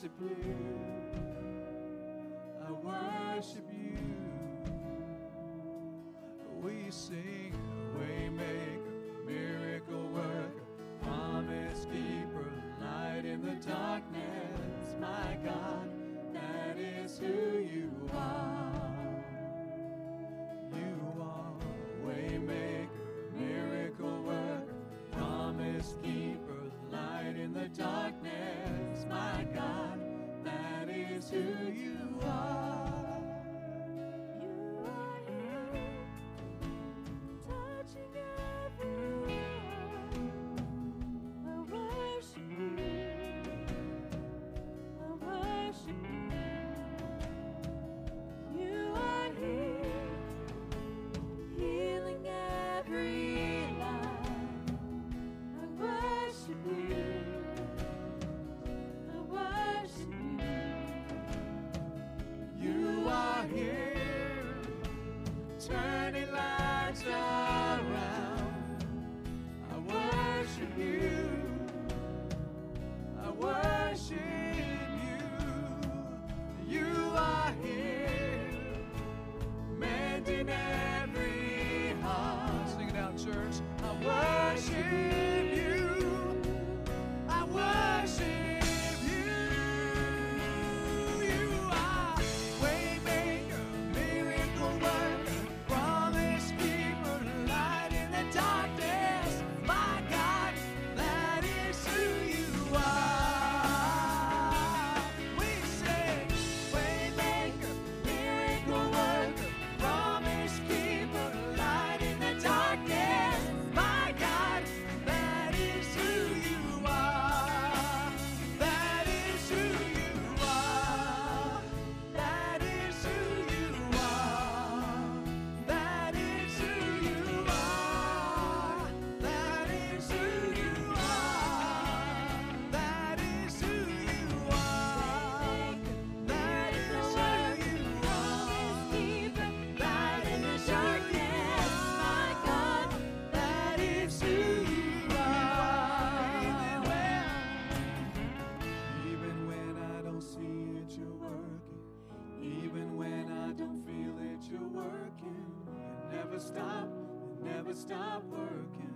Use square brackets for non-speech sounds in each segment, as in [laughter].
worship you. I worship you. We sing, waymaker, miracle worker, promise keeper, light in the darkness. My God, that is who you are. You are waymaker, miracle worker, promise keeper, light in the darkness to you are. stop, it never stop working.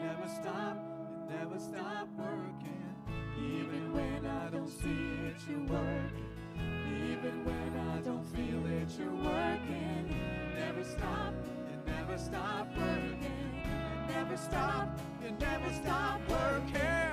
It never stop, it never stop working. Even when I don't see it, you're working. Even when I don't feel it, you're working. It never stop, it never stop working. It never stop, it never stop working.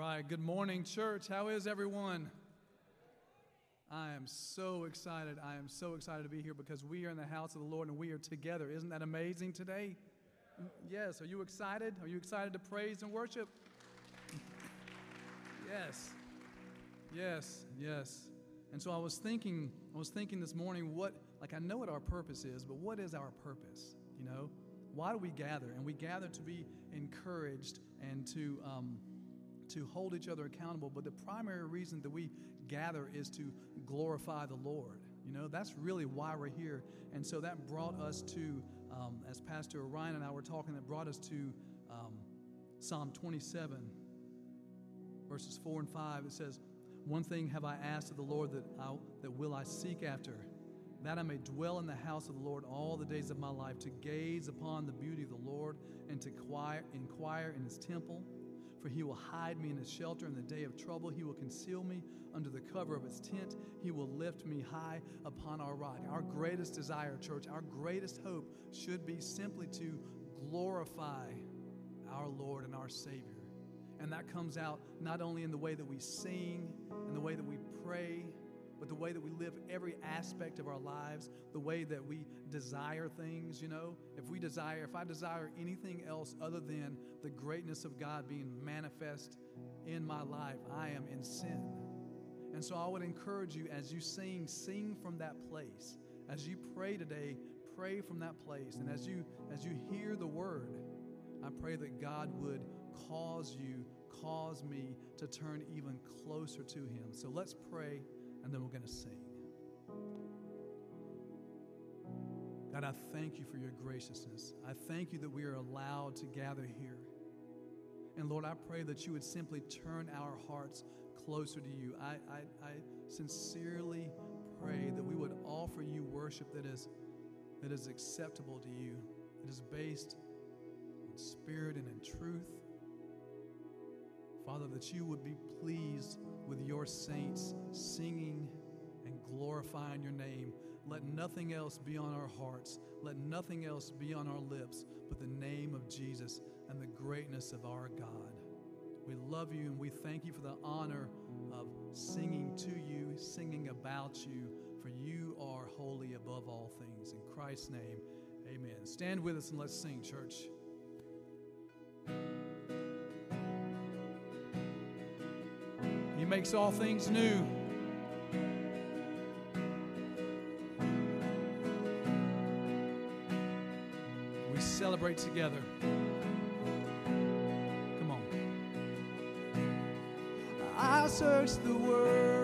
Right, good morning, church. How is everyone? I am so excited. I am so excited to be here because we are in the house of the Lord and we are together. Isn't that amazing today? Yes. Are you excited? Are you excited to praise and worship? Yes. Yes, yes. And so I was thinking, I was thinking this morning, what, like I know what our purpose is, but what is our purpose? You know, why do we gather? And we gather to be encouraged and to, um, to hold each other accountable. But the primary reason that we gather is to glorify the Lord. You know, that's really why we're here. And so that brought us to, um, as Pastor Ryan and I were talking, that brought us to um, Psalm 27, verses 4 and 5. It says, One thing have I asked of the Lord that, I, that will I seek after, that I may dwell in the house of the Lord all the days of my life, to gaze upon the beauty of the Lord and to inquire, inquire in his temple. For he will hide me in his shelter in the day of trouble. He will conceal me under the cover of his tent. He will lift me high upon our rock. Our greatest desire, church, our greatest hope should be simply to glorify our Lord and our Savior. And that comes out not only in the way that we sing and the way that we pray, but the way that we live every aspect of our lives, the way that we desire things, you know. If we desire, if I desire anything else other than the greatness of God being manifest in my life, I am in sin. And so I would encourage you as you sing, sing from that place. As you pray today, pray from that place. And as you as you hear the word, I pray that God would cause you, cause me to turn even closer to him. So let's pray and then we're going to sing. God, I thank you for your graciousness. I thank you that we are allowed to gather here. And Lord, I pray that you would simply turn our hearts closer to you. I, I, I sincerely pray that we would offer you worship that is, that is acceptable to you, that is based in spirit and in truth. Father, that you would be pleased with your saints singing and glorifying your name. Let nothing else be on our hearts. Let nothing else be on our lips but the name of Jesus and the greatness of our God. We love you and we thank you for the honor of singing to you, singing about you, for you are holy above all things. In Christ's name, amen. Stand with us and let's sing, church. Makes all things new. We celebrate together. Come on. I searched the world,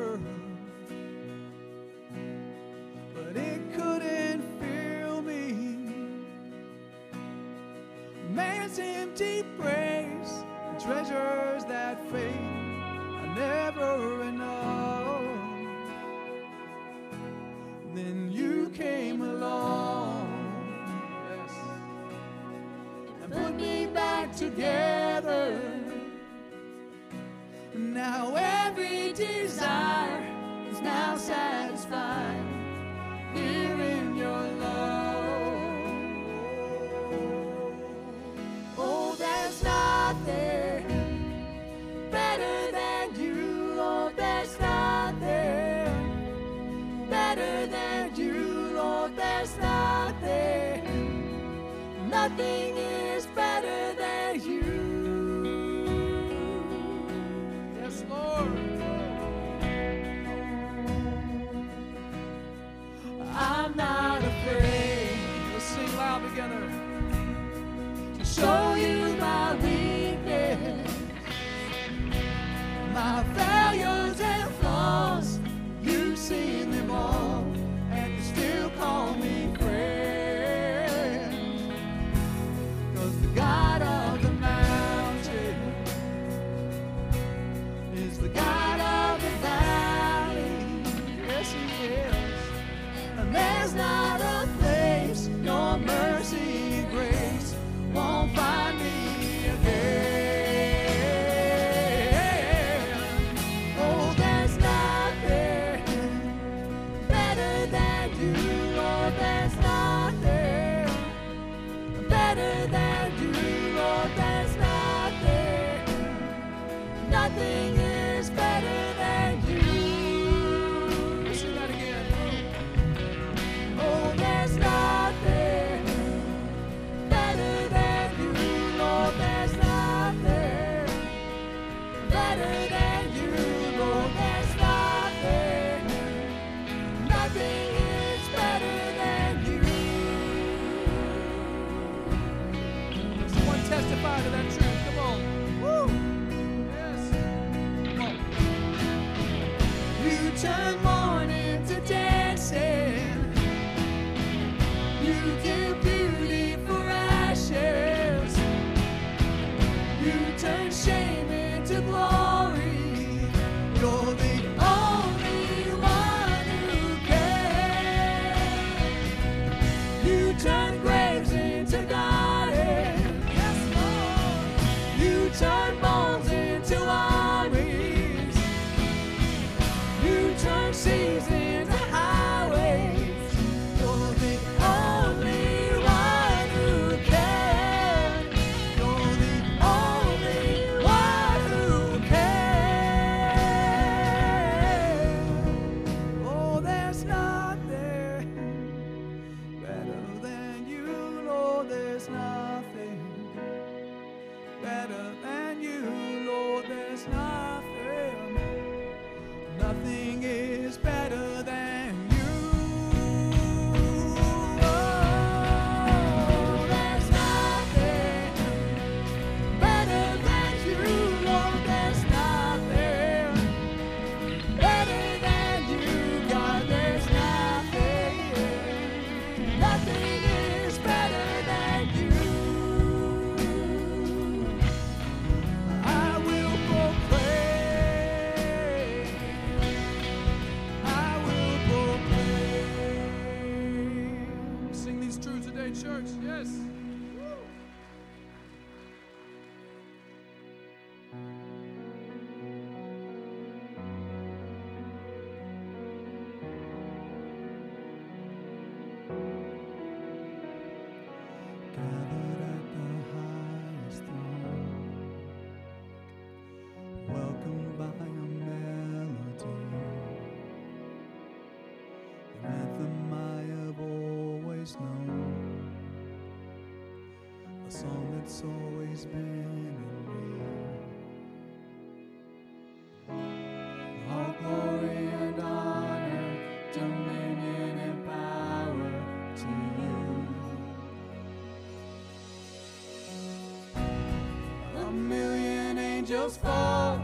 angels fall,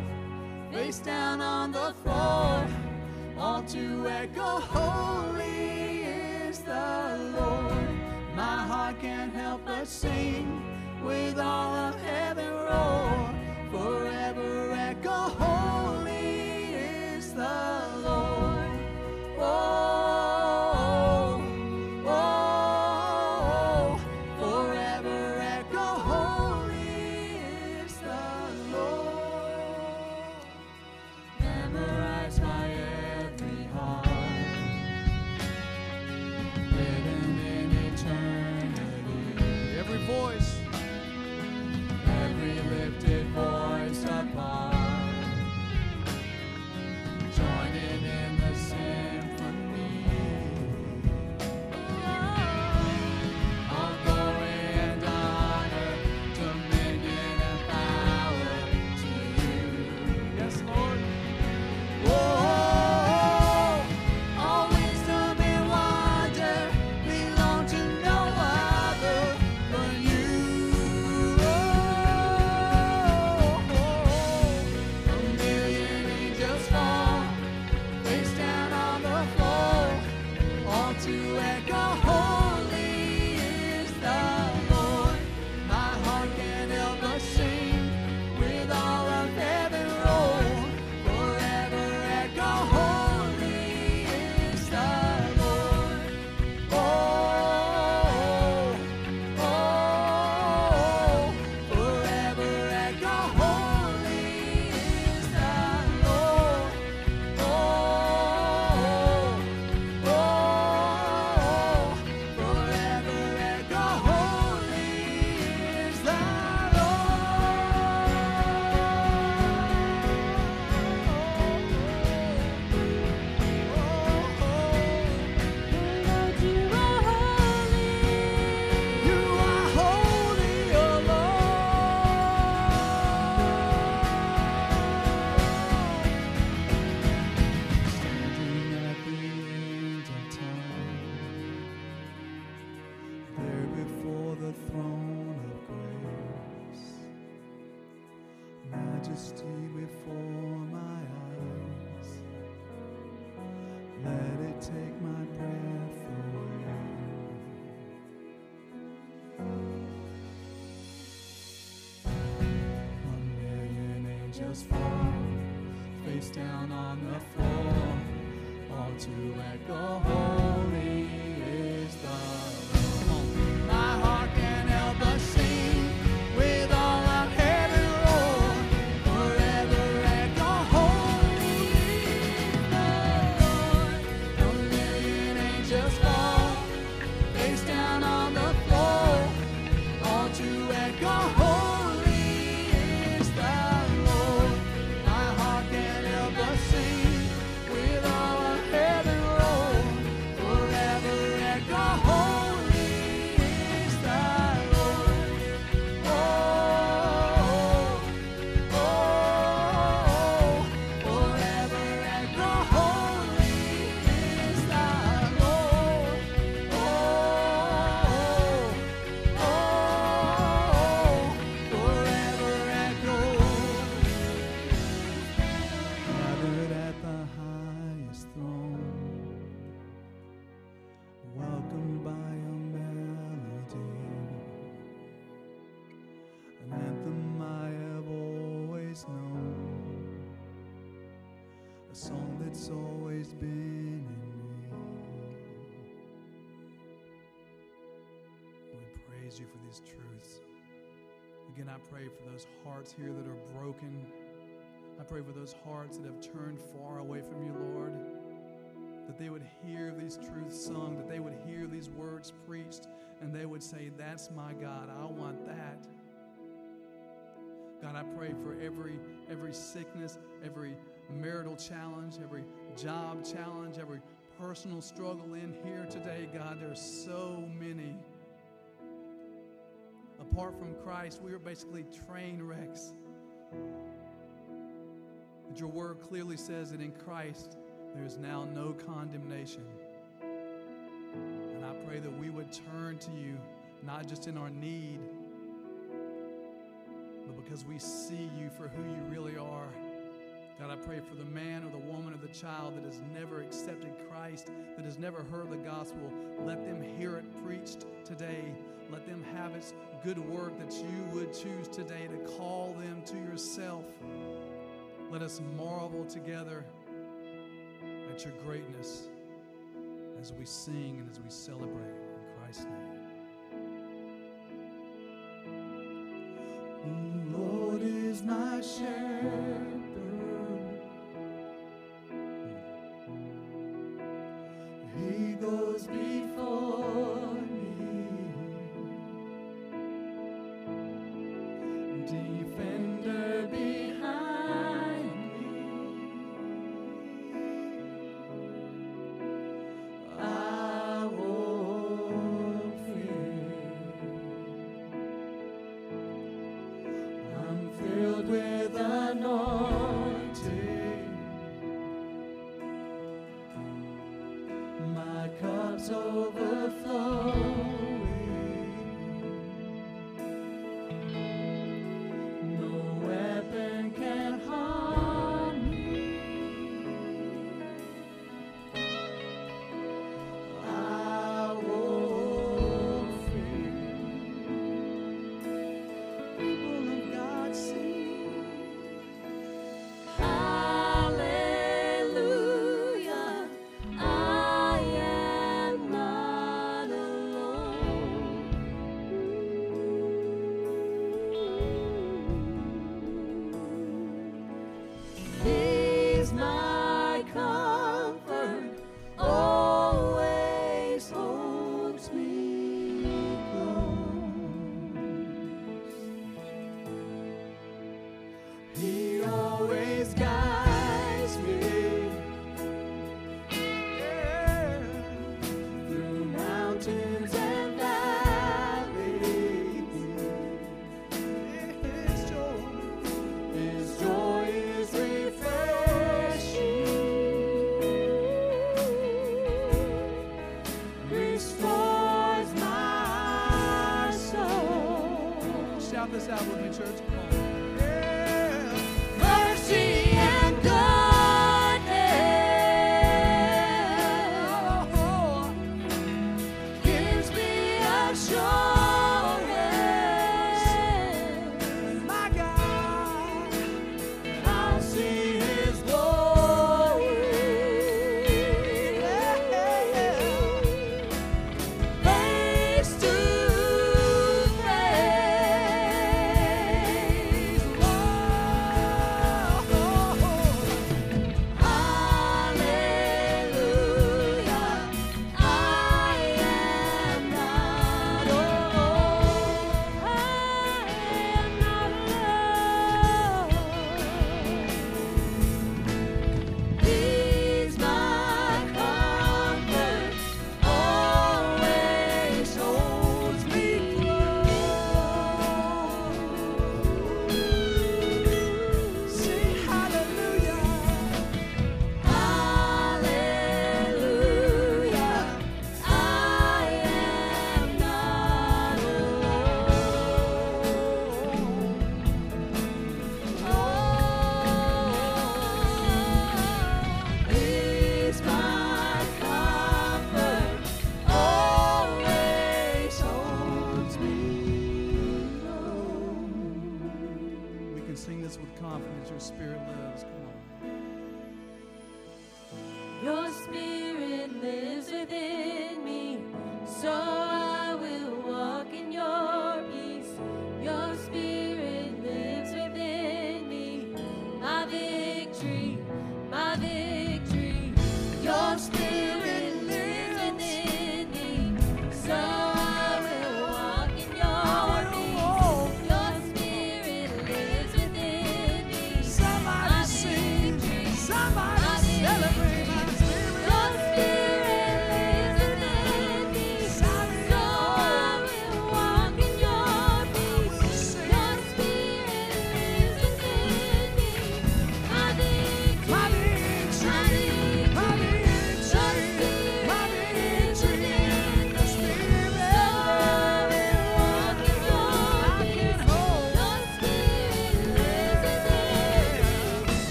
face down on the floor, all to echo, Holy is the Lord. My heart can't help but sing with all pray for those hearts here that are broken. I pray for those hearts that have turned far away from you, Lord, that they would hear these truths sung, that they would hear these words preached, and they would say, That's my God. I want that. God, I pray for every every sickness, every marital challenge, every job challenge, every personal struggle in here today, God. There's so many. Apart from Christ, we are basically train wrecks. But your word clearly says that in Christ there is now no condemnation. And I pray that we would turn to you, not just in our need, but because we see you for who you really are. God, I pray for the man or the woman or the child that has never accepted Christ, that has never heard the gospel. Let them hear it preached today. Let them have its good work that you would choose today to call them to yourself. Let us marvel together at your greatness as we sing and as we celebrate in Christ's name. Lord is my shepherd.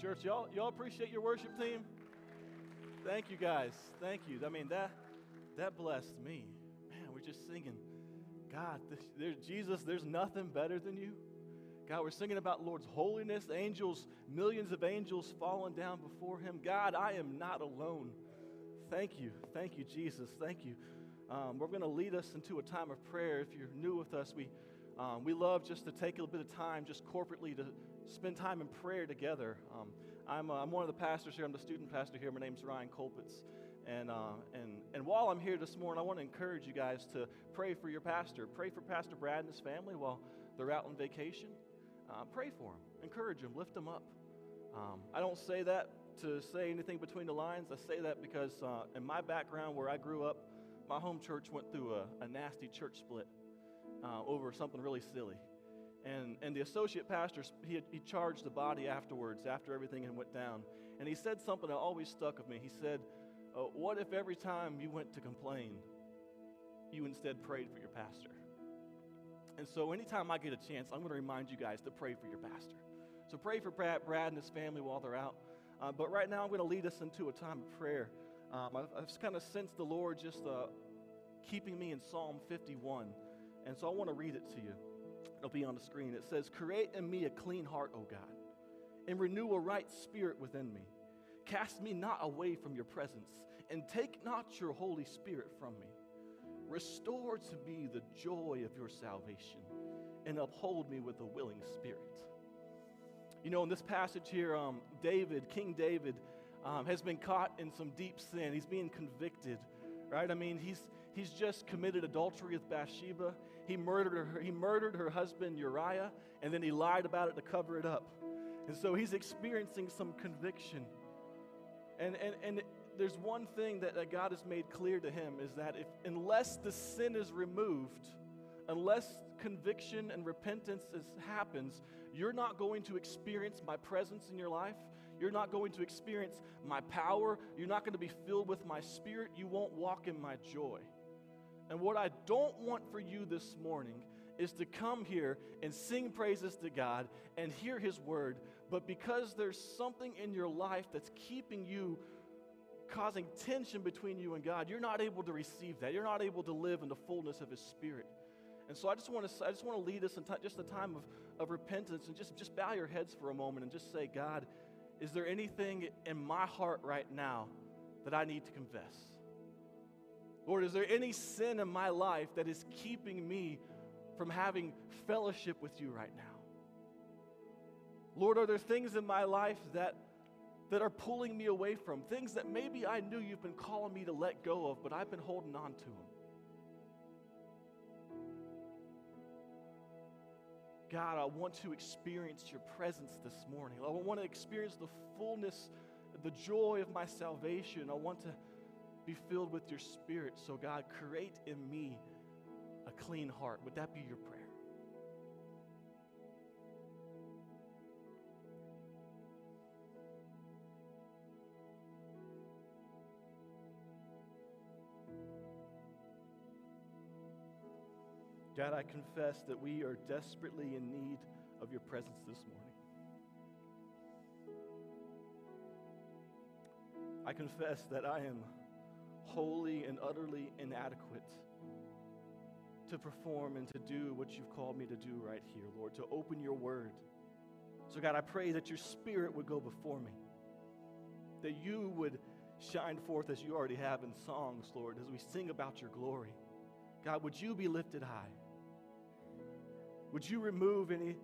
Church, y'all, y'all appreciate your worship team? Thank you, guys. Thank you. I mean, that that blessed me. Man, we're just singing, God, there's Jesus, there's nothing better than you. God, we're singing about Lord's holiness, angels, millions of angels falling down before him. God, I am not alone. Thank you. Thank you, Jesus. Thank you. Um, we're going to lead us into a time of prayer. If you're new with us, we, um, we love just to take a little bit of time, just corporately, to spend time in prayer together. Um, I'm, uh, I'm one of the pastors here. I'm the student pastor here. My name's Ryan Colpitz. And, uh, and, and while I'm here this morning, I want to encourage you guys to pray for your pastor. Pray for Pastor Brad and his family while they're out on vacation. Uh, pray for them, encourage them, lift them up. Um, I don't say that to say anything between the lines. I say that because uh, in my background, where I grew up, my home church went through a, a nasty church split uh, over something really silly. And, and the associate pastor, he, had, he charged the body afterwards, after everything had went down. And he said something that always stuck with me. He said, uh, what if every time you went to complain, you instead prayed for your pastor? And so anytime I get a chance, I'm going to remind you guys to pray for your pastor. So pray for Brad, Brad and his family while they're out. Uh, but right now, I'm going to lead us into a time of prayer. Um, I've, I've kind of sensed the Lord just uh, keeping me in Psalm 51. And so I want to read it to you. It'll be on the screen. It says, Create in me a clean heart, O God, and renew a right spirit within me. Cast me not away from your presence, and take not your Holy Spirit from me. Restore to me the joy of your salvation, and uphold me with a willing spirit. You know, in this passage here, um, David, King David, um, has been caught in some deep sin. He's being convicted, right? I mean, he's, he's just committed adultery with Bathsheba. He murdered her, he murdered her husband Uriah, and then he lied about it to cover it up. And so he's experiencing some conviction. And, and, and there's one thing that, that God has made clear to him is that if, unless the sin is removed, unless conviction and repentance is, happens, you're not going to experience my presence in your life. You're not going to experience my power. You're not going to be filled with my spirit. You won't walk in my joy. And what I don't want for you this morning is to come here and sing praises to God and hear His word, but because there's something in your life that's keeping you, causing tension between you and God, you're not able to receive that. You're not able to live in the fullness of His Spirit. And so I just want to, I just want to lead us in ti- just a time of, of repentance and just, just bow your heads for a moment and just say, God, is there anything in my heart right now that I need to confess? Lord, is there any sin in my life that is keeping me from having fellowship with you right now? Lord, are there things in my life that, that are pulling me away from? Things that maybe I knew you've been calling me to let go of, but I've been holding on to them. God, I want to experience your presence this morning. I want to experience the fullness, the joy of my salvation. I want to be filled with your spirit. So, God, create in me a clean heart. Would that be your prayer? God, I confess that we are desperately in need of your presence this morning. I confess that I am wholly and utterly inadequate to perform and to do what you've called me to do right here, Lord, to open your word. So, God, I pray that your spirit would go before me, that you would shine forth as you already have in songs, Lord, as we sing about your glory. God, would you be lifted high? Would you remove any,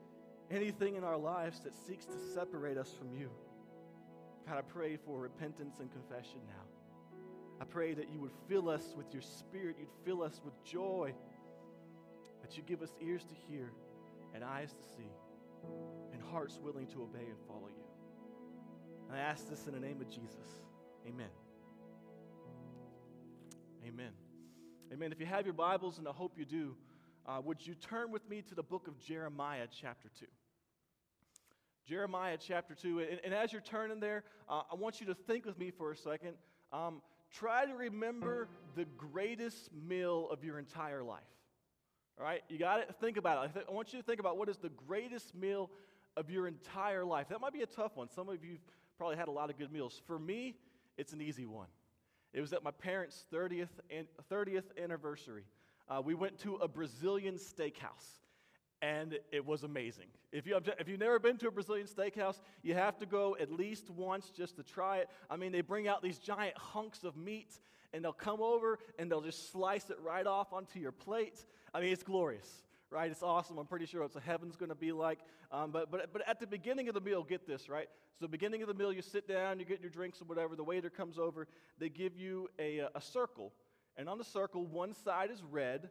anything in our lives that seeks to separate us from you? God, I pray for repentance and confession now. I pray that you would fill us with your spirit, you'd fill us with joy, that you give us ears to hear and eyes to see, and hearts willing to obey and follow you. And I ask this in the name of Jesus. Amen. Amen. Amen. If you have your Bibles, and I hope you do, uh, would you turn with me to the book of Jeremiah, chapter 2? Jeremiah chapter 2. And, and as you're turning there, uh, I want you to think with me for a second. Um, try to remember the greatest meal of your entire life. All right? You got it? Think about it. I, th- I want you to think about what is the greatest meal of your entire life. That might be a tough one. Some of you probably had a lot of good meals. For me, it's an easy one. It was at my parents' 30th, an- 30th anniversary. Uh, we went to a Brazilian steakhouse and it was amazing. If, you if you've never been to a Brazilian steakhouse, you have to go at least once just to try it. I mean, they bring out these giant hunks of meat, and they'll come over and they'll just slice it right off onto your plate. I mean, it's glorious, right? It's awesome. I'm pretty sure what heaven's going to be like. Um, but, but, but at the beginning of the meal, get this, right? So, beginning of the meal, you sit down, you get your drinks or whatever. The waiter comes over, they give you a, a circle, and on the circle, one side is red,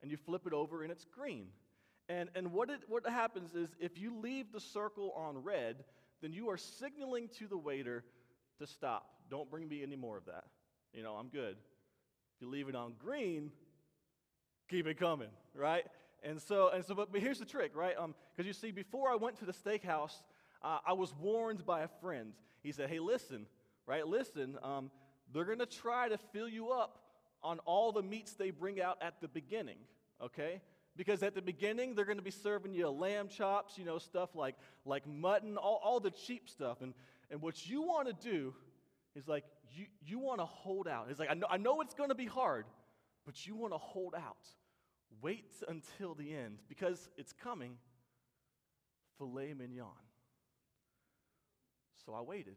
and you flip it over, and it's green. And, and what, it, what happens is if you leave the circle on red, then you are signaling to the waiter to stop. Don't bring me any more of that. You know, I'm good. If you leave it on green, keep it coming, right? And so, and so but, but here's the trick, right? Because um, you see, before I went to the steakhouse, uh, I was warned by a friend. He said, hey, listen, right? Listen, um, they're going to try to fill you up on all the meats they bring out at the beginning, okay? Because at the beginning, they're going to be serving you lamb chops, you know, stuff like, like mutton, all, all the cheap stuff. And, and what you want to do is like, you, you want to hold out. It's like, I know, I know it's going to be hard, but you want to hold out. Wait until the end because it's coming filet mignon. So I waited,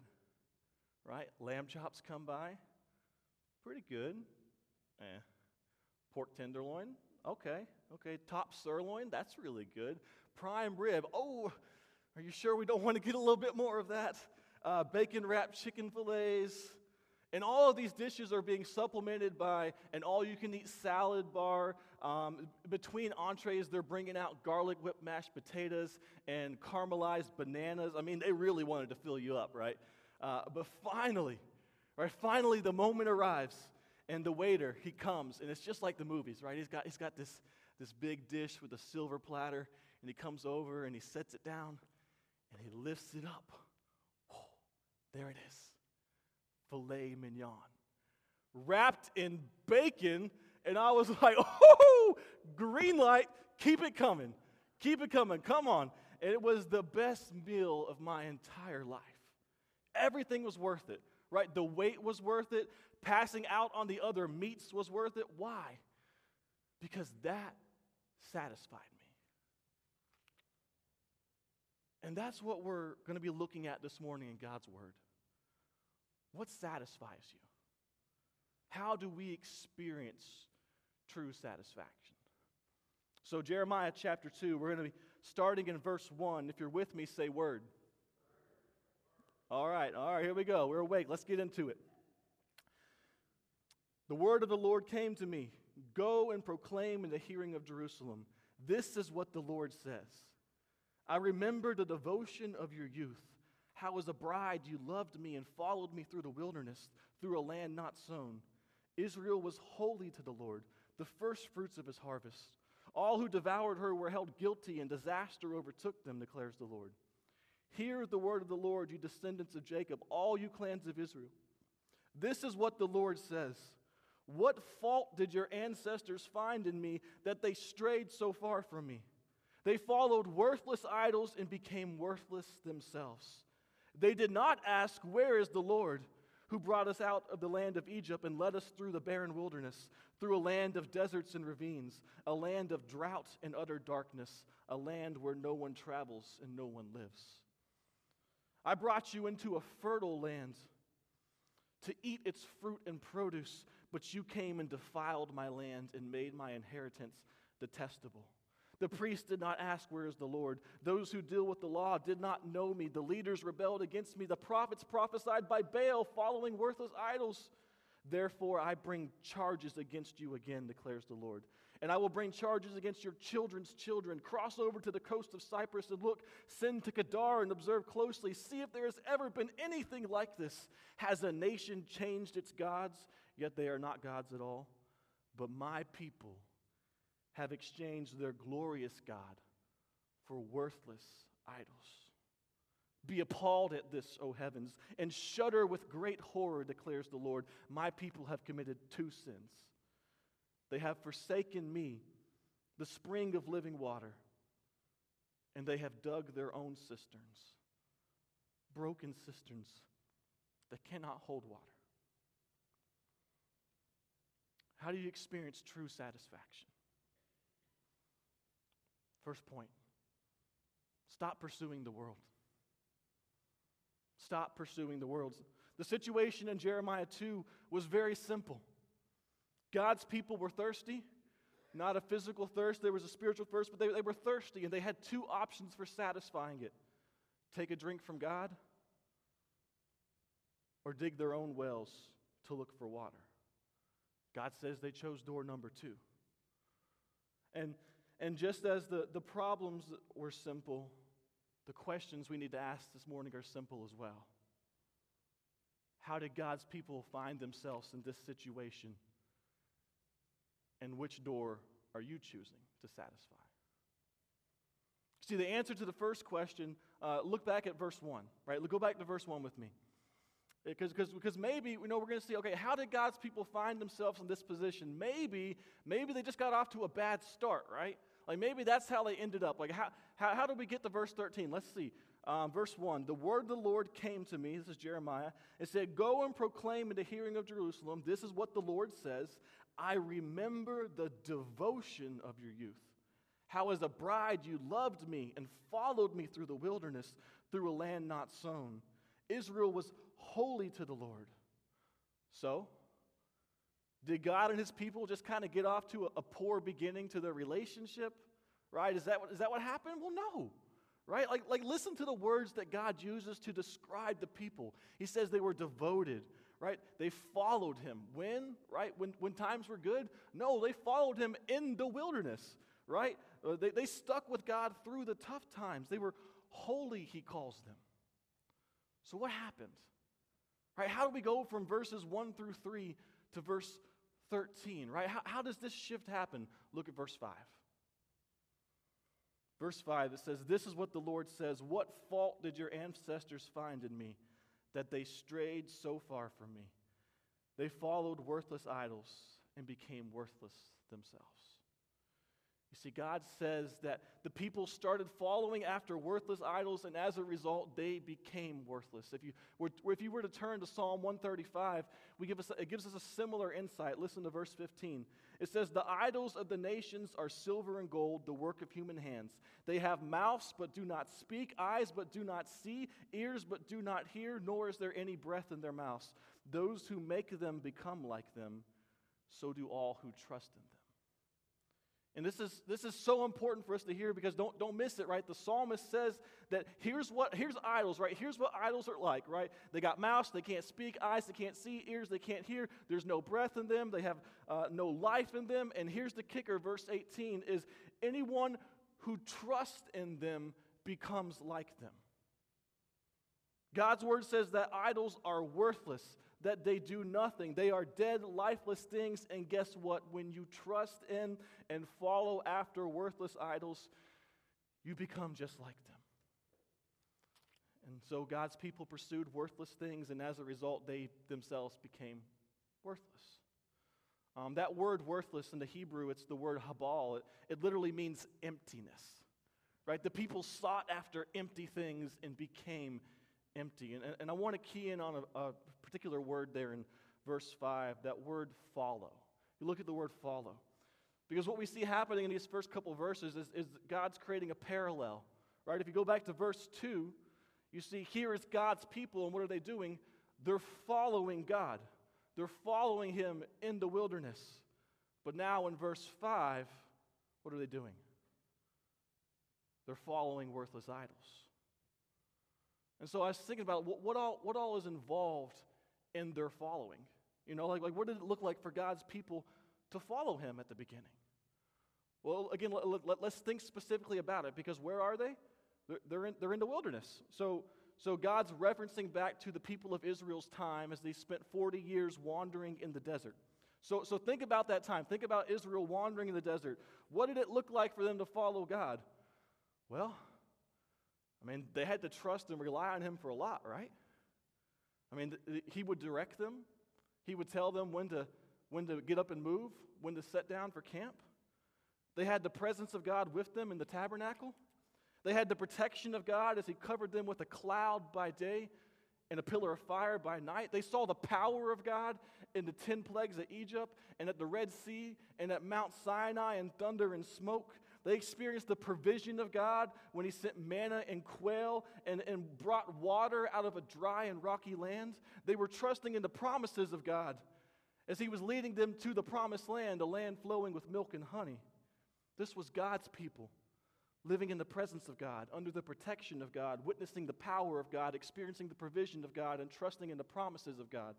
right? Lamb chops come by. Pretty good. Eh. Pork tenderloin. Okay. Okay. Top sirloin. That's really good. Prime rib. Oh, are you sure we don't want to get a little bit more of that? Uh, bacon wrapped chicken fillets. And all of these dishes are being supplemented by an all you can eat salad bar. Um, between entrees, they're bringing out garlic whipped mashed potatoes and caramelized bananas. I mean, they really wanted to fill you up, right? Uh, but finally, right, finally, the moment arrives, and the waiter, he comes, and it's just like the movies, right? He's got, he's got this, this big dish with a silver platter, and he comes over and he sets it down, and he lifts it up. Oh, there it is filet mignon, wrapped in bacon And I was [laughs] like, oh, green light, keep it coming. Keep it coming. Come on. And it was the best meal of my entire life. Everything was worth it, right? The wait was worth it. Passing out on the other meats was worth it. Why? Because that satisfied me. And that's what we're going to be looking at this morning in God's Word. What satisfies you? How do we experience true satisfaction? So, Jeremiah chapter 2, we're going to be starting in verse 1. If you're with me, say word. All right, all right, here we go. We're awake. Let's get into it. The word of the Lord came to me Go and proclaim in the hearing of Jerusalem. This is what the Lord says. I remember the devotion of your youth, how as a bride you loved me and followed me through the wilderness, through a land not sown. Israel was holy to the Lord, the first fruits of his harvest. All who devoured her were held guilty, and disaster overtook them, declares the Lord. Hear the word of the Lord, you descendants of Jacob, all you clans of Israel. This is what the Lord says. What fault did your ancestors find in me that they strayed so far from me? They followed worthless idols and became worthless themselves. They did not ask, Where is the Lord who brought us out of the land of Egypt and led us through the barren wilderness, through a land of deserts and ravines, a land of drought and utter darkness, a land where no one travels and no one lives? I brought you into a fertile land to eat its fruit and produce, but you came and defiled my land and made my inheritance detestable. The priests did not ask, Where is the Lord? Those who deal with the law did not know me. The leaders rebelled against me. The prophets prophesied by Baal, following worthless idols. Therefore, I bring charges against you again, declares the Lord. And I will bring charges against your children's children. Cross over to the coast of Cyprus and look, send to Kedar and observe closely. See if there has ever been anything like this. Has a nation changed its gods? Yet they are not gods at all. But my people have exchanged their glorious God for worthless idols. Be appalled at this, O heavens, and shudder with great horror, declares the Lord. My people have committed two sins. They have forsaken me, the spring of living water, and they have dug their own cisterns, broken cisterns that cannot hold water. How do you experience true satisfaction? First point stop pursuing the world. Stop pursuing the world. The situation in Jeremiah 2 was very simple. God's people were thirsty, not a physical thirst, there was a spiritual thirst, but they, they were thirsty, and they had two options for satisfying it take a drink from God or dig their own wells to look for water. God says they chose door number two. And, and just as the, the problems were simple, the questions we need to ask this morning are simple as well. How did God's people find themselves in this situation? And which door are you choosing to satisfy? See, the answer to the first question, uh, look back at verse 1, right? Go back to verse 1 with me. Because, maybe, you know, we're going to see, okay, how did God's people find themselves in this position? Maybe, maybe they just got off to a bad start, right? Like maybe that's how they ended up. Like, how, how, how did we get to verse 13? Let's see. Um, verse 1 The word of the Lord came to me, this is Jeremiah, and said, Go and proclaim in the hearing of Jerusalem, this is what the Lord says I remember the devotion of your youth. How as a bride you loved me and followed me through the wilderness, through a land not sown. Israel was holy to the Lord. So, did God and his people just kind of get off to a, a, poor beginning to their relationship? Right? Is that, that what happened? Well, no. Right? Like, like, listen to the words that God uses to describe the people. He says they were devoted, right? They followed him. When? Right? When, when times were good? No, they followed him in the wilderness, right? Uh, they, they stuck with God through the tough times. They were holy, he calls them. So, what happened? Right? How do we go from verses 1 through 3 to verse 13? Right? How, how does this shift happen? Look at verse 5. Verse 5, it says, This is what the Lord says What fault did your ancestors find in me that they strayed so far from me? They followed worthless idols and became worthless themselves. You see, God says that the people started following after worthless idols, and as a result, they became worthless. If you were, if you were to turn to Psalm 135, we give us, it gives us a similar insight. Listen to verse 15. It says, The idols of the nations are silver and gold, the work of human hands. They have mouths, but do not speak, eyes, but do not see, ears, but do not hear, nor is there any breath in their mouths. Those who make them become like them, so do all who trust in them. And this is, this is so important for us to hear because don't, don't miss it, right? The psalmist says that here's what here's idols, right? Here's what idols are like, right? They got mouths, they can't speak, eyes, they can't see, ears, they can't hear. There's no breath in them, they have uh, no life in them. And here's the kicker, verse 18 is anyone who trusts in them becomes like them. God's word says that idols are worthless that they do nothing. They are dead, lifeless things. And guess what? When you trust in and follow after worthless idols, you become just like them. And so God's people pursued worthless things, and as a result, they themselves became worthless. Um, that word worthless in the Hebrew, it's the word habal. It, it literally means emptiness, right? The people sought after empty things and became empty. And, and I want to key in on a, a particular word there in verse 5, that word follow. You look at the word follow. Because what we see happening in these first couple verses is, is God's creating a parallel, right? If you go back to verse 2, you see here is God's people, and what are they doing? They're following God. They're following Him in the wilderness. But now in verse 5, what are they doing? They're following worthless idols. And so I was thinking about what, what, all, what all is involved in their following. You know, like, like what did it look like for God's people to follow him at the beginning? Well, again, let, let, let's think specifically about it because where are they? They're, they're, in, they're in the wilderness. So, so God's referencing back to the people of Israel's time as they spent 40 years wandering in the desert. So, so think about that time. Think about Israel wandering in the desert. What did it look like for them to follow God? Well, I mean, they had to trust and rely on him for a lot, right? I mean, th- th- he would direct them. He would tell them when to, when to get up and move, when to set down for camp. They had the presence of God with them in the tabernacle. They had the protection of God as he covered them with a cloud by day and a pillar of fire by night. They saw the power of God in the 10 plagues of Egypt and at the Red Sea and at Mount Sinai and thunder and smoke. They experienced the provision of God when He sent manna and quail and, and brought water out of a dry and rocky land. They were trusting in the promises of God as He was leading them to the promised land, a land flowing with milk and honey. This was God's people living in the presence of God, under the protection of God, witnessing the power of God, experiencing the provision of God, and trusting in the promises of God.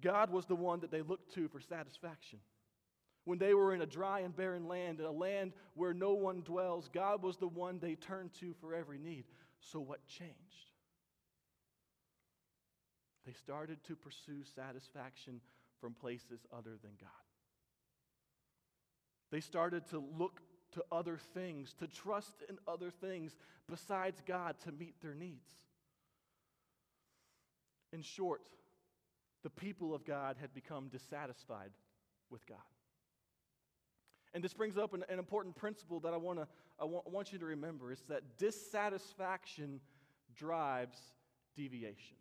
God was the one that they looked to for satisfaction. When they were in a dry and barren land, in a land where no one dwells, God was the one they turned to for every need. So, what changed? They started to pursue satisfaction from places other than God. They started to look to other things, to trust in other things besides God to meet their needs. In short, the people of God had become dissatisfied with God. And this brings up an, an important principle that I, wanna, I want, want you to remember is that dissatisfaction drives deviation.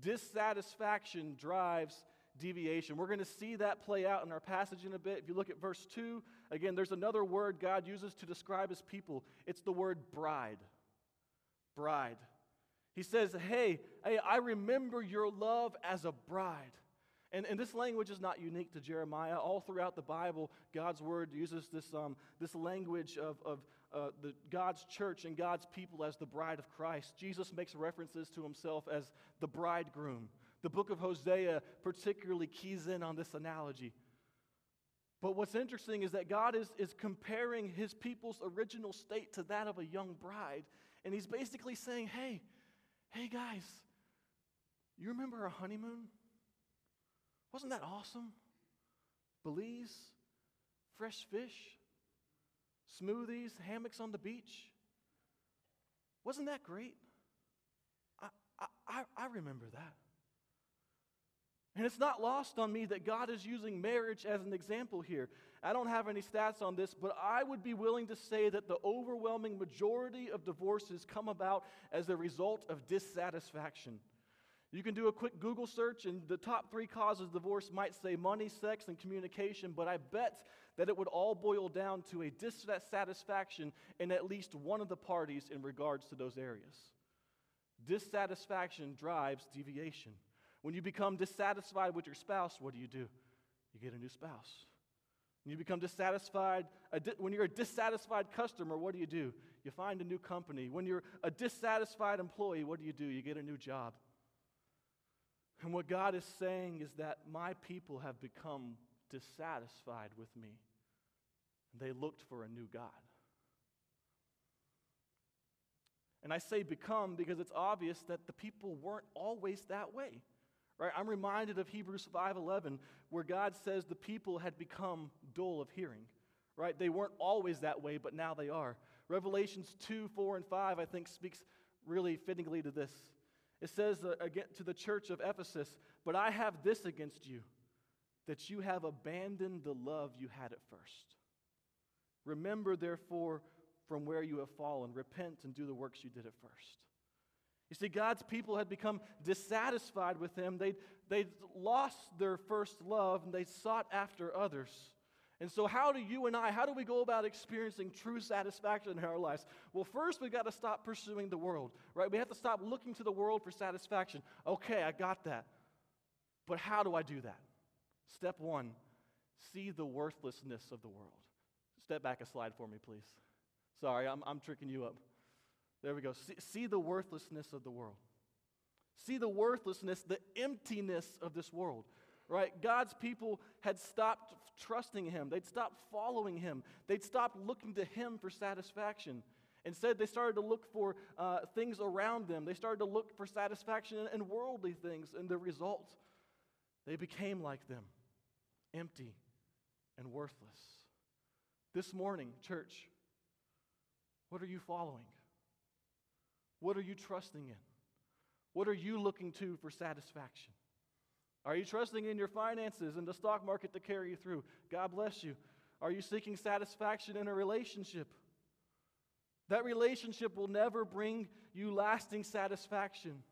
Dissatisfaction drives deviation. We're going to see that play out in our passage in a bit. If you look at verse 2, again, there's another word God uses to describe his people. It's the word bride. Bride. He says, Hey, hey, I remember your love as a bride. And, and this language is not unique to Jeremiah. All throughout the Bible, God's word uses this, um, this language of, of uh, the, God's church and God's people as the bride of Christ. Jesus makes references to himself as the bridegroom. The book of Hosea particularly keys in on this analogy. But what's interesting is that God is, is comparing his people's original state to that of a young bride. And he's basically saying, hey, hey guys, you remember our honeymoon? Wasn't that awesome? Belize, fresh fish, smoothies, hammocks on the beach. Wasn't that great? I, I, I remember that. And it's not lost on me that God is using marriage as an example here. I don't have any stats on this, but I would be willing to say that the overwhelming majority of divorces come about as a result of dissatisfaction. You can do a quick Google search, and the top three causes of divorce might say money, sex, and communication, but I bet that it would all boil down to a dissatisfaction in at least one of the parties in regards to those areas. Dissatisfaction drives deviation. When you become dissatisfied with your spouse, what do you do? You get a new spouse. When you become dissatisfied, when you're a dissatisfied customer, what do you do? You find a new company. When you're a dissatisfied employee, what do you do? You get a new job. And what God is saying is that my people have become dissatisfied with me. They looked for a new God. And I say become because it's obvious that the people weren't always that way. Right? I'm reminded of Hebrews 5:11 where God says the people had become dull of hearing. Right? They weren't always that way, but now they are. Revelations 2, 4, and 5, I think, speaks really fittingly to this. It says uh, again to the church of Ephesus, But I have this against you, that you have abandoned the love you had at first. Remember, therefore, from where you have fallen, repent and do the works you did at first. You see, God's people had become dissatisfied with Him. They'd, they'd lost their first love and they sought after others. And so, how do you and I, how do we go about experiencing true satisfaction in our lives? Well, first, we've got to stop pursuing the world, right? We have to stop looking to the world for satisfaction. Okay, I got that. But how do I do that? Step one see the worthlessness of the world. Step back a slide for me, please. Sorry, I'm, I'm tricking you up. There we go. See, see the worthlessness of the world. See the worthlessness, the emptiness of this world right? God's people had stopped trusting Him, they'd stopped following Him, they'd stopped looking to Him for satisfaction. Instead, they started to look for uh, things around them. They started to look for satisfaction in, in worldly things, and the result, they became like them empty and worthless. This morning, church, what are you following? What are you trusting in? What are you looking to for satisfaction? Are you trusting in your finances and the stock market to carry you through? God bless you. Are you seeking satisfaction in a relationship? That relationship will never bring you lasting satisfaction.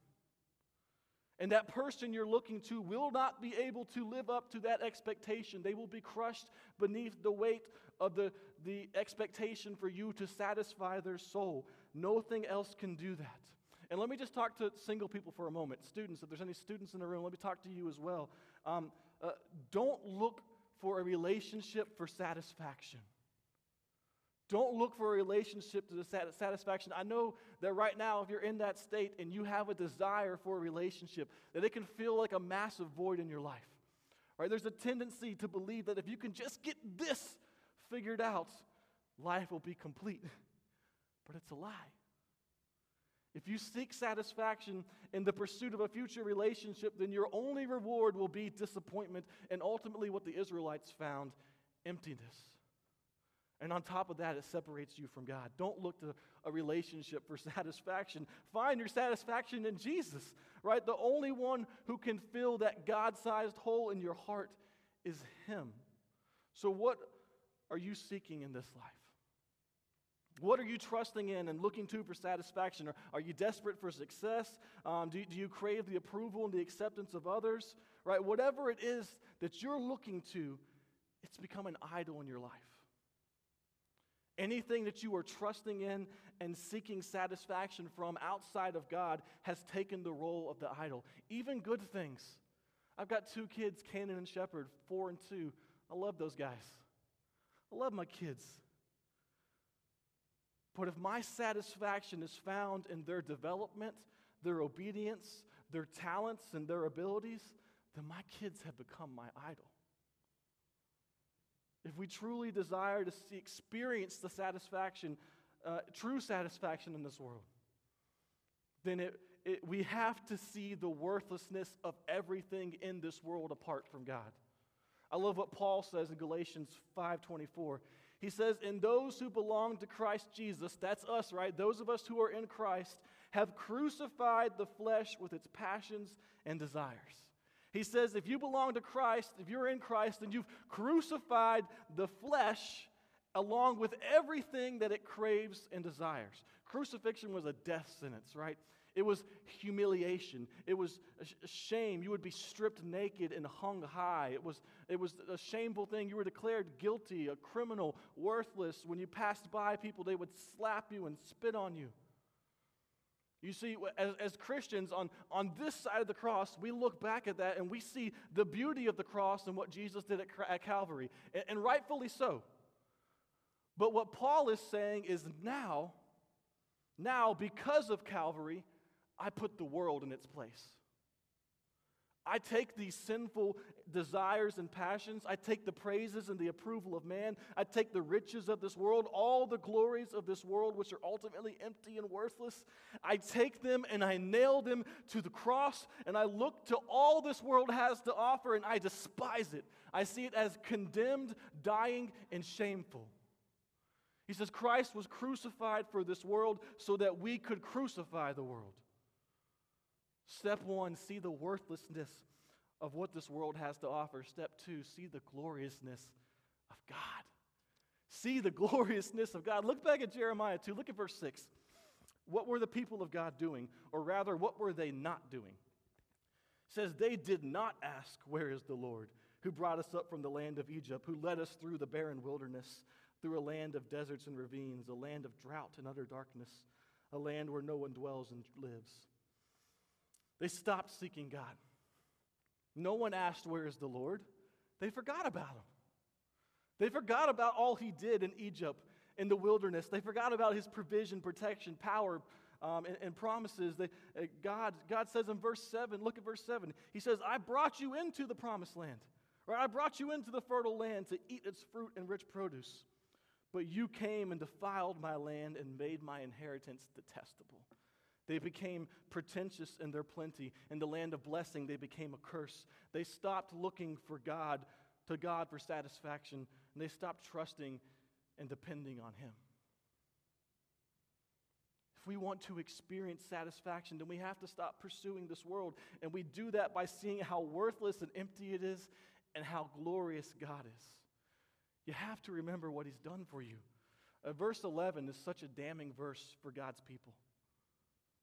And that person you're looking to will not be able to live up to that expectation. They will be crushed beneath the weight of the, the expectation for you to satisfy their soul. Nothing else can do that. And let me just talk to single people for a moment. Students, if there's any students in the room, let me talk to you as well. Um, uh, don't look for a relationship for satisfaction. Don't look for a relationship to the satisfaction. I know that right now, if you're in that state and you have a desire for a relationship, that it can feel like a massive void in your life. Right? There's a tendency to believe that if you can just get this figured out, life will be complete. But it's a lie. If you seek satisfaction in the pursuit of a future relationship, then your only reward will be disappointment and ultimately what the Israelites found emptiness. And on top of that, it separates you from God. Don't look to a relationship for [laughs] satisfaction. Find your satisfaction in Jesus, right? The only one who can fill that God sized hole in your heart is Him. So, what are you seeking in this life? What are you trusting in and looking to for satisfaction? Are, are you desperate for success? Um, do, do you crave the approval and the acceptance of others? Right? Whatever it is that you're looking to, it's become an idol in your life. Anything that you are trusting in and seeking satisfaction from outside of God has taken the role of the idol. Even good things. I've got two kids, Canaan and Shepherd, four and two. I love those guys. I love my kids. But if my satisfaction is found in their development, their obedience, their talents, and their abilities, then my kids have become my idol. If we truly desire to see, experience the satisfaction, uh, true satisfaction in this world, then it, it, we have to see the worthlessness of everything in this world apart from God. I love what Paul says in Galatians 5:24. He says, And those who belong to Christ Jesus, that's us, right? Those of us who are in Christ, have crucified the flesh with its passions and desires. He says, if you belong to Christ, if you're in Christ, then you've crucified the flesh along with everything that it craves and desires. Crucifixion was a death sentence, right? It was humiliation. It was shame. You would be stripped naked and hung high. It was, it was a shameful thing. You were declared guilty, a criminal, worthless. When you passed by people, they would slap you and spit on you. You see, as, as Christians on, on this side of the cross, we look back at that and we see the beauty of the cross and what Jesus did at, at Calvary, and, and rightfully so. But what Paul is saying is now, now, because of Calvary, I put the world in its place. I take these sinful desires and passions. I take the praises and the approval of man. I take the riches of this world, all the glories of this world, which are ultimately empty and worthless. I take them and I nail them to the cross, and I look to all this world has to offer, and I despise it. I see it as condemned, dying, and shameful. He says Christ was crucified for this world so that we could crucify the world. Step one, see the worthlessness of what this world has to offer. Step two, see the gloriousness of God. See the [laughs] gloriousness of God. Look back at Jeremiah 2. Look at verse 6. What were the people of God doing? Or rather, what were they not doing? It says, They did not ask, Where is the Lord, who brought us up from the land of Egypt, who led us through the barren wilderness, through a land of deserts and ravines, a land of drought and utter darkness, a land where no one dwells and lives. They stopped seeking God. No one asked, Where is the Lord? They forgot about him. They forgot about all he did in Egypt, in the wilderness. They forgot about his provision, protection, power, um, and, and, promises. They, uh, God, God says in verse 7, look at verse 7. He says, I brought you into the promised land. Right? I brought you into the fertile land to eat its fruit and rich produce. But you came and defiled my land and made my inheritance detestable. They became pretentious in their plenty. In the land of blessing, they became a curse. They stopped looking for God, to God for satisfaction, and they stopped trusting and depending on Him. If we want to experience satisfaction, then we have to stop pursuing this world. And we do that by seeing how worthless and empty it is and how glorious God is. You have to remember what He's done for you. Uh, verse 11 is such a damning verse for God's people.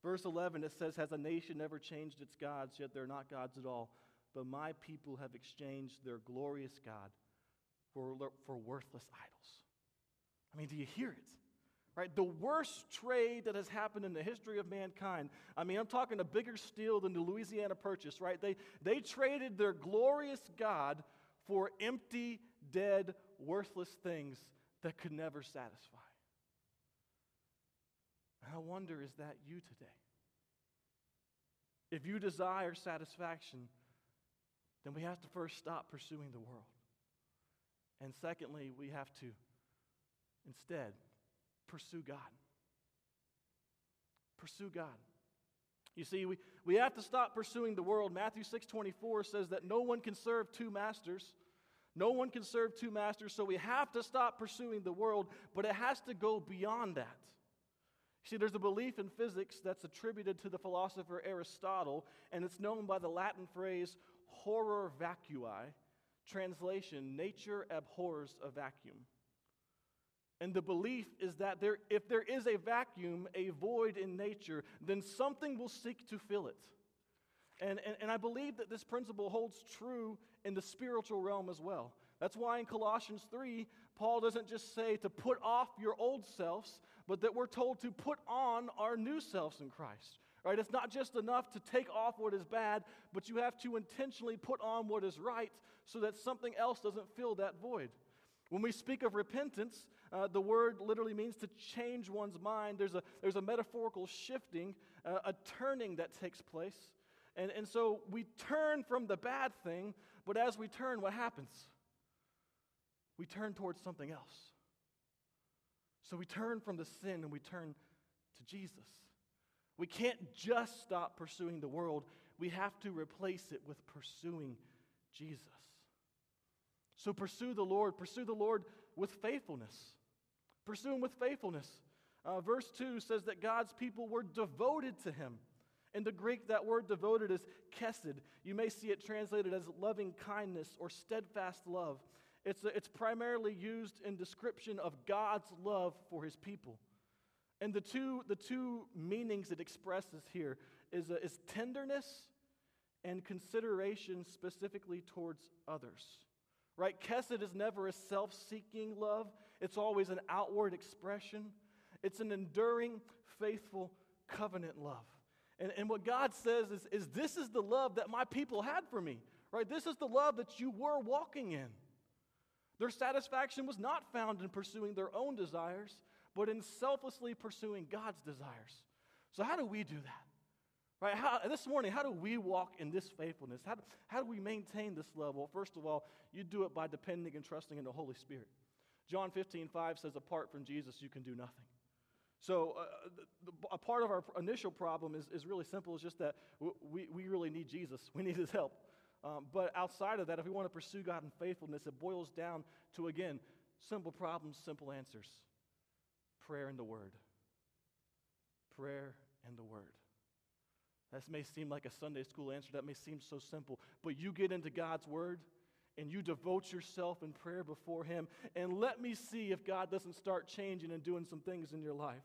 Verse 11, it says, Has a nation ever changed its gods, yet they're not gods at all? But my people have exchanged their glorious God for, for worthless idols. I mean, do you hear it? Right? The worst trade that has happened in the history of mankind. I mean, I'm talking a bigger steal than the Louisiana Purchase, right? They, they traded their glorious God for empty, dead, worthless things that could never satisfy. And I wonder, is that you today? If you desire satisfaction, then we have to first stop pursuing the world. And secondly, we have to instead pursue God. Pursue God. You see, we, we have to stop pursuing the world. Matthew 6 24 says that no one can serve two masters. No one can serve two masters, so we have to stop pursuing the world, but it has to go beyond that. See, there's a belief in physics that's attributed to the philosopher Aristotle, and it's known by the Latin phrase horror vacui, translation, nature abhors a vacuum. And the belief is that there, if there is a vacuum, a void in nature, then something will seek to fill it. And, and, and I believe that this principle holds true in the spiritual realm as well. That's why in Colossians 3, Paul doesn't just say to put off your old selves, but that we're told to put on our new selves in Christ. Right? It's not just enough to take off what is bad, but you have to intentionally put on what is right so that something else doesn't fill that void. When we speak of repentance, uh, the word literally means to change one's mind. There's a, there's a metaphorical shifting, uh, a turning that takes place. And, and so we turn from the bad thing, but as we turn, what happens? We turn towards something else. So we turn from the sin and we turn to Jesus. We can't just stop pursuing the world, we have to replace it with pursuing Jesus. So pursue the Lord, pursue the Lord with faithfulness. Pursue Him with faithfulness. Uh, verse 2 says that God's people were devoted to Him. In the Greek, that word devoted is kesed. You may see it translated as loving kindness or steadfast love. It's, it's primarily used in description of God's love for his people. And the two, the two meanings it expresses here is, uh, is tenderness and consideration specifically towards others. Right? Kesed is never a self seeking love, it's always an outward expression. It's an enduring, faithful covenant love. And, and what God says is, is this is the love that my people had for me, right? This is the love that you were walking in. Their satisfaction was not found in pursuing their own desires, but in selflessly pursuing God's desires. So, how do we do that? Right? How, this morning, how do we walk in this faithfulness? How, how do we maintain this level? First of all, you do it by depending and trusting in the Holy Spirit. John 15, 5 says, Apart from Jesus, you can do nothing. So, uh, the, the, a part of our initial problem is, is really simple. It's just that we, we really need Jesus, we need his help. Um, but outside of that, if we want to pursue God in faithfulness, it boils down to, again, simple problems, simple answers prayer and the Word. Prayer and the Word. That may seem like a Sunday school answer. That may seem so simple. But you get into God's Word and you devote yourself in prayer before Him, and let me see if God doesn't start changing and doing some things in your life.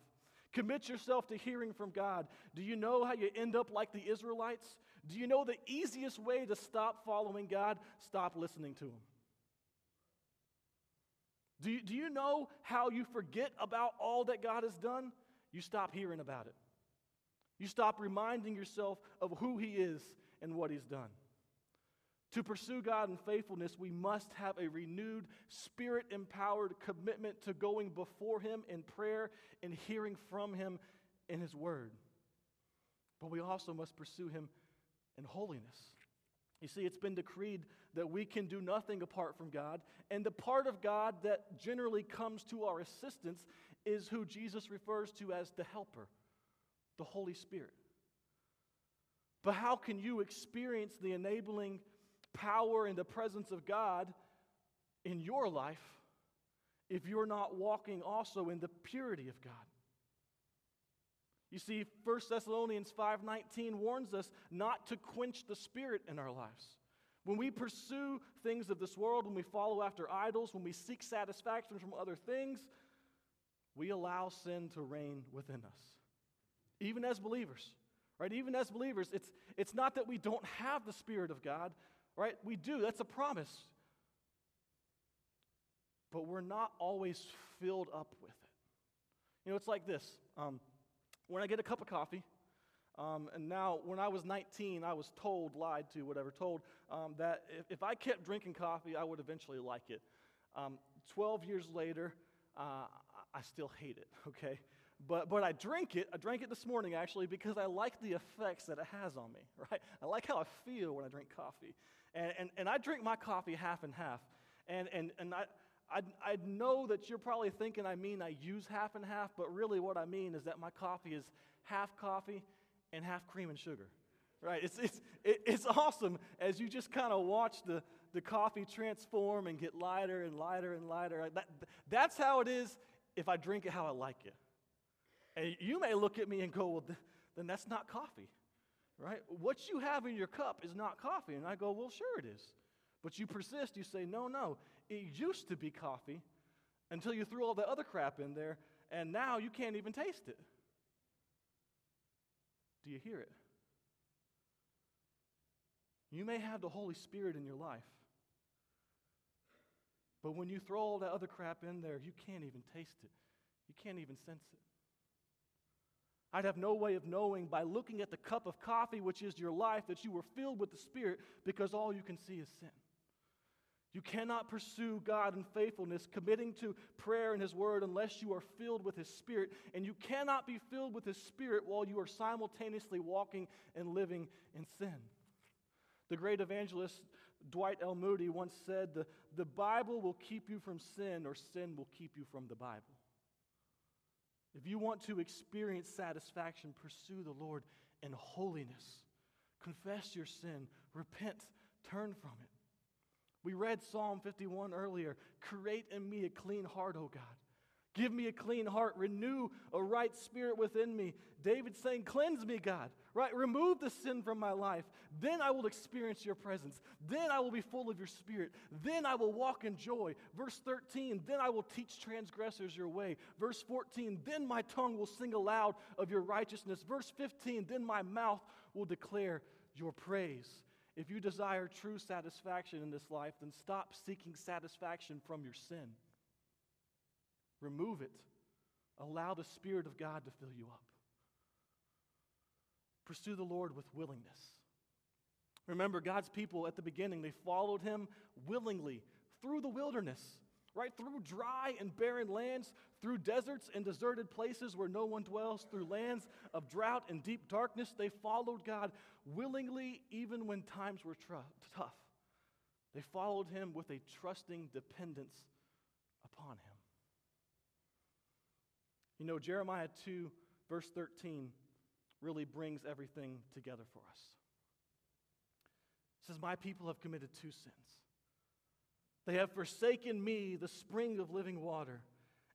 Commit yourself to hearing from God. Do you know how you end up like the Israelites? Do you know the easiest way to stop following God? Stop listening to Him. Do you, do you know how you forget about all that God has done? You stop hearing about it. You stop reminding yourself of who He is and what He's done. To pursue God in faithfulness, we must have a renewed, spirit empowered commitment to going before Him in prayer and hearing from Him in His Word. But we also must pursue Him in holiness. You see, it's been decreed that we can do nothing apart from God, and the part of God that generally comes to our assistance is who Jesus refers to as the Helper, the Holy Spirit. But how can you experience the enabling power and the presence of God in your life if you're not walking also in the purity of God? You see, 1 Thessalonians 5:19 warns us not to quench the spirit in our lives. When we pursue things of this world, when we follow after idols, when we seek satisfaction from other things, we allow sin to reign within us. Even as believers, right? Even as believers, it's, it's not that we don't have the Spirit of God, right? We do, that's a promise. But we're not always filled up with it. You know, it's like this. Um, when I get a cup of coffee, um, and now when I was 19, I was told, lied to, whatever, told um, that if, if, I kept drinking coffee, I would eventually like it. Um, 12 years later, uh, I still hate it, [laughs] okay? But, but I drink it. I drank it this morning actually because I like the effects that it has on me, [laughs] right? I like how I feel when I drink coffee. And, and, and I drink my coffee half and half. And, and, and I, I, I know that you're probably thinking I mean I use half and half, but really what I mean is that my coffee is half coffee and half cream and sugar. Right? It's, it's, it's awesome as you just kind of watch the, the coffee transform and get lighter and lighter and lighter. That, that's how it is if I drink it how I like it. And you may look at me and go, well, then that's not coffee, right? What you have in your cup is not coffee. And I go, well, sure it is. But you persist, you say, no, no, it used to be coffee until you threw all the other crap in there, and now you can't even taste it. Do you hear it? You may have the Holy Spirit in your life, but when you throw all that other crap in there, you can't even taste it. You can't even sense it. I'd have no way of knowing by looking at the cup of coffee, which is your life, that you were filled with the Spirit because all you can see is sin. You cannot pursue God in faithfulness, committing to prayer and His Word, unless you are filled with His Spirit. And you cannot be filled with His Spirit while you are simultaneously walking and living in sin. The great evangelist Dwight L. Moody once said, the, the Bible will keep you from sin, or sin will keep you from the Bible. If you want to experience satisfaction, pursue the Lord in holiness. Confess your sin, repent, turn from it. We read Psalm 51 earlier Create in me a clean heart, O God. Give me a clean heart, renew a right spirit within me. David saying, Cleanse me, God, right? Remove the sin from my life. Then I will experience your presence. Then I will be full of your spirit. Then I will walk in joy. Verse 13, then I will teach transgressors your way. Verse 14, then my tongue will sing aloud of your righteousness. Verse 15, then my mouth will declare your praise. If you desire true satisfaction in this life, then stop seeking satisfaction from your sin. Remove it. Allow the Spirit of God to fill you up. Pursue the Lord with willingness. Remember, God's people at the beginning, they followed him willingly through the wilderness, right? Through dry and barren lands, through deserts and deserted places where no one dwells, through lands of drought and deep darkness. They followed God willingly, even when times were tr- tough. They followed him with a trusting dependence upon him. You know, Jeremiah 2, verse 13, really brings everything together for us. It says, My people have committed two sins. They have forsaken me, the spring of living water,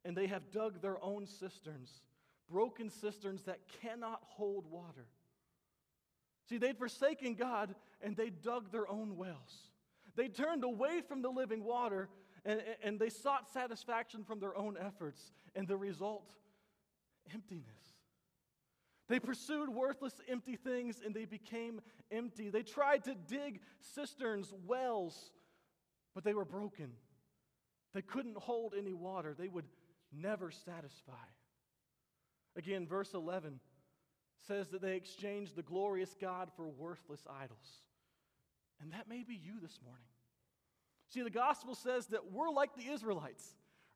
and they have dug their own cisterns, broken cisterns that cannot hold water. See, they'd forsaken God and they dug their own wells. They turned away from the living water and, and they sought satisfaction from their own efforts. And the result emptiness. They pursued worthless, empty things and they became empty. They tried to dig cisterns, wells, but they were broken. They couldn't hold any water, they would never satisfy. Again, verse 11 says that they exchanged the glorious God for worthless idols. And that may be you this morning. See, the gospel says that we're like the Israelites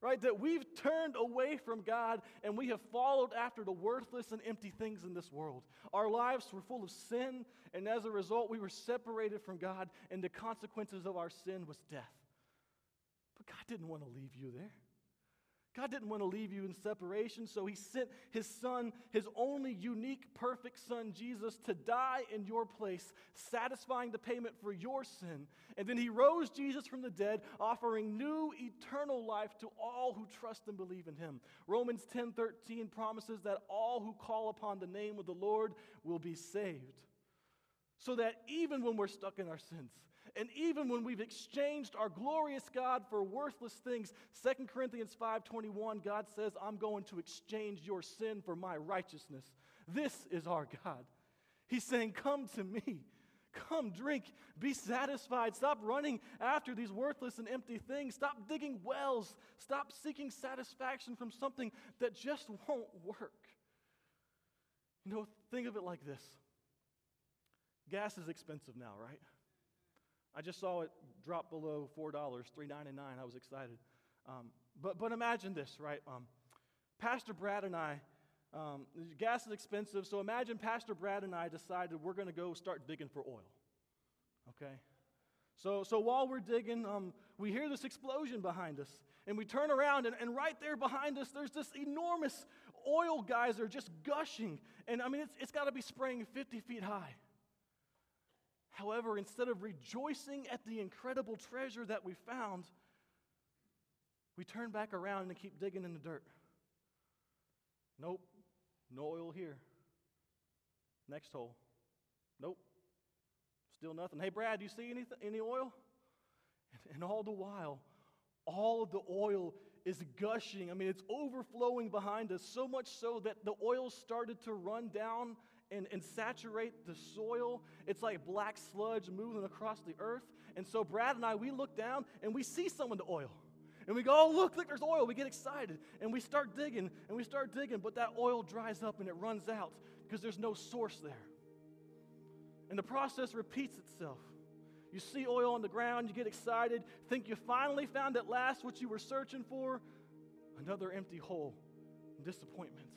right? That we've turned away from God and we have followed after the worthless and empty things in this world. Our lives were full of sin, and as a result, we were separated from God, and the consequences of our sin was death. But God didn't want to leave you there. God didn't want to leave you in separation, so He sent His Son, His only unique, perfect Son, Jesus, to die in your place, satisfying the payment for your sin. And then He rose Jesus from the dead, offering new eternal life to all who trust and believe in Him. Romans 10 13 promises that all who call upon the name of the Lord will be saved. So that even when we're stuck in our sins, and even when we've exchanged our glorious God for worthless things, 2 Corinthians 5:21, God says, "I'm going to exchange your sin for my righteousness." This is our God. He's saying, "Come to me. Come drink, be satisfied. Stop running after these worthless and empty things. Stop digging wells. Stop seeking satisfaction from something that just won't work." You know, think of it like this. Gas is expensive now, right? I just saw it drop below $4, $3.99. I was excited. Um, but, but imagine this, right? Um, Pastor Brad and I, um, gas is expensive, so imagine Pastor Brad and I decided we're going to go start digging for oil. Okay? So, so while we're digging, um, we hear this explosion behind us. And we turn around, and, and right there behind us, there's this enormous oil geyser just gushing. And I mean, it's, it's got to be spraying 50 feet high. However, instead of rejoicing at the incredible treasure that we found, we turn back around and keep digging in the dirt. Nope, no oil here. Next hole. Nope, still nothing. Hey, Brad, do you see anything, any oil? And, and all the while, all of the oil is gushing. I mean, it's overflowing behind us, so much so that the oil started to run down and, and saturate the soil. It's like black sludge moving across the earth. And so Brad and I, we look down and we see some of the oil. And we go, oh, look, look, there's oil. We get excited. And we start digging and we start digging, but that oil dries up and it runs out because there's no source there. And the process repeats itself. You see oil on the ground, you get excited, think you finally found at last what you were searching for. Another empty hole, disappointment.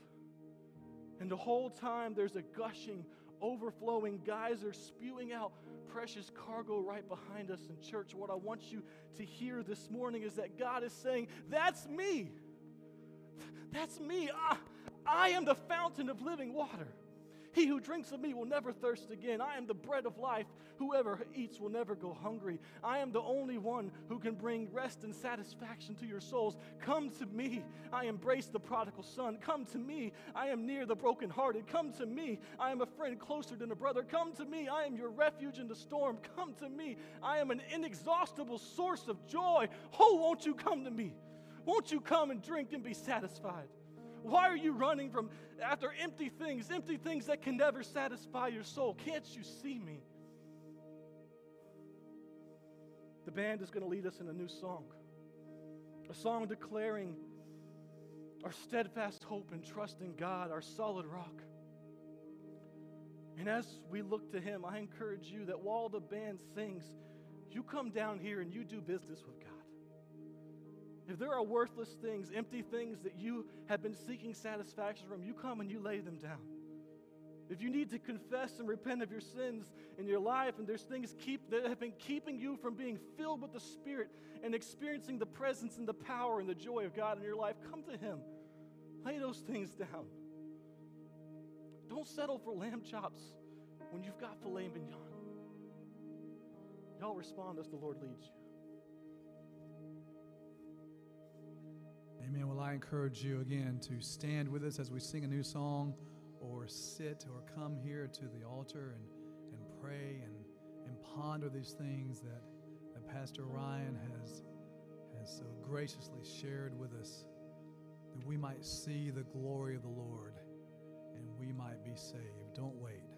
And the whole time there's a gushing, overflowing geyser spewing out precious cargo right behind us in church. What I want you to hear this morning is that God is saying, That's me. That's me. I, I am the fountain of living water. He who drinks of me will never thirst again. I am the bread of life. Whoever eats will never go hungry. I am the only one who can bring rest and satisfaction to your souls. Come to me. I embrace the prodigal son. Come to me. I am near the brokenhearted. Come to me. I am a friend closer than a brother. Come to me. I am your refuge in the storm. Come to me. I am an inexhaustible source of joy. Oh, won't you come to me? Won't you come and drink and be satisfied? Why are you running from after empty things, empty things that can never satisfy your soul? Can't you see me? The band is going to lead us in a new song. A song declaring our steadfast hope and trust in God, our solid rock. And as we look to Him, I encourage you that while the band sings, you come down here and you do business with. If there are worthless things, empty things that you have been seeking satisfaction from, you come and you lay them down. If you need to confess and repent of your sins in your life, and there's things keep, that have been keeping you from being filled with the Spirit and experiencing the presence and the power and the joy of God in your life, come to Him. Lay those things down. Don't settle for lamb chops when you've got filet mignon. Y'all respond as the Lord leads you. Amen. Well, I encourage you again to stand with us as we sing a new song or sit or come here to the altar and, and pray and, and ponder these things that, that Pastor Ryan has, has so graciously shared with us that we might see the glory of the Lord and we might be saved. Don't wait.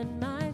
And my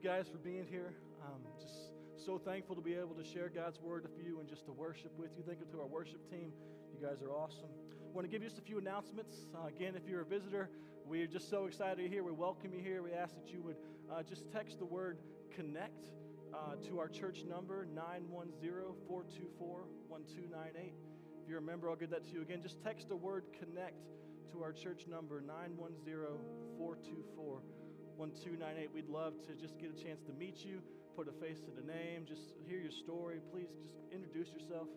guys for being here. Um, just so thankful to be able to share God's word with you and just to worship with you. Thank you to our worship team. You guys are awesome. I want to give you just a few announcements. Uh, again, if you're a visitor, we're just so excited you're here. We welcome you here. We ask that you would uh, just text the word connect uh, to our church number 910 424 1298. If you're a member, I'll give that to you again. Just text the word connect to our church number 910 424 1298. We'd love to just get a chance to meet you, put a face to the name, just hear your story. Please just introduce yourself.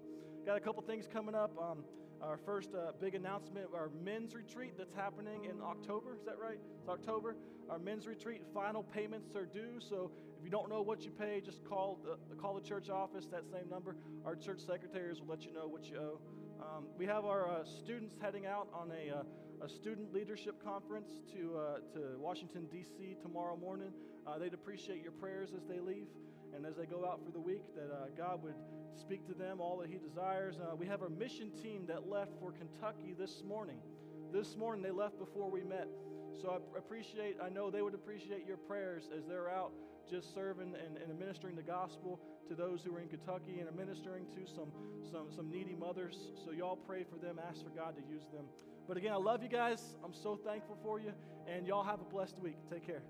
Got a couple things coming up. Um, our first uh, big announcement our men's retreat that's happening in October. Is that right? It's October. Our men's retreat final payments are due. So if you don't know what you pay, just call the, call the church office, that same number. Our church secretaries will let you know what you owe. Um, we have our uh, students heading out on a, uh, a student leadership conference to, uh, to Washington, D.C. tomorrow morning. Uh, they'd appreciate your prayers as they leave and as they go out for the week, that uh, God would speak to them all that He desires. Uh, we have our mission team that left for Kentucky this morning. This morning they left before we met. So I appreciate, I know they would appreciate your prayers as they're out just serving and, and administering the gospel to those who are in Kentucky and administering to some, some, some needy mothers. So y'all pray for them, ask for God to use them. But again, I love you guys. I'm so thankful for you, and y'all have a blessed week. Take care.